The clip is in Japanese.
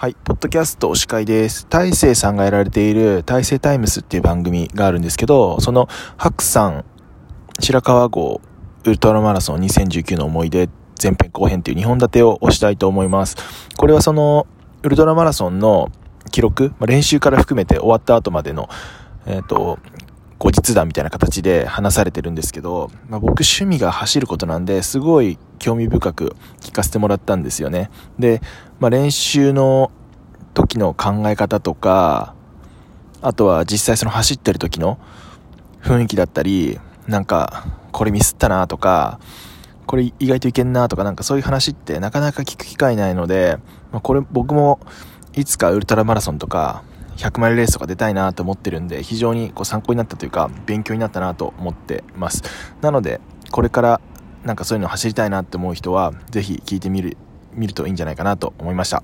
はい、ポッドキャストお司会です。大勢さんがやられている大勢タイムスっていう番組があるんですけど、その白山白川郷ウルトラマラソン2019の思い出前編後編っていう2本立てを押したいと思います。これはそのウルトラマラソンの記録、まあ、練習から含めて終わった後までの、えっ、ー、と、後日談みたいな形で話されてるんですけど、まあ、僕趣味が走ることなんで、すごい興味深く聞かせてもらったんですよね。で、まあ、練習の時の考え方とか、あとは実際その走ってる時の雰囲気だったり、なんか、これミスったなとか、これ意外といけんなとかなんかそういう話ってなかなか聞く機会ないので、まあ、これ僕もいつかウルトラマラソンとか100マイルレースとか出たいなと思ってるんで、非常にこう参考になったというか、勉強になったなと思ってます。なので、これからなんかそういうの走りたいなって思う人は、ぜひ聞いてみる、見るといいんじゃないかなと思いました。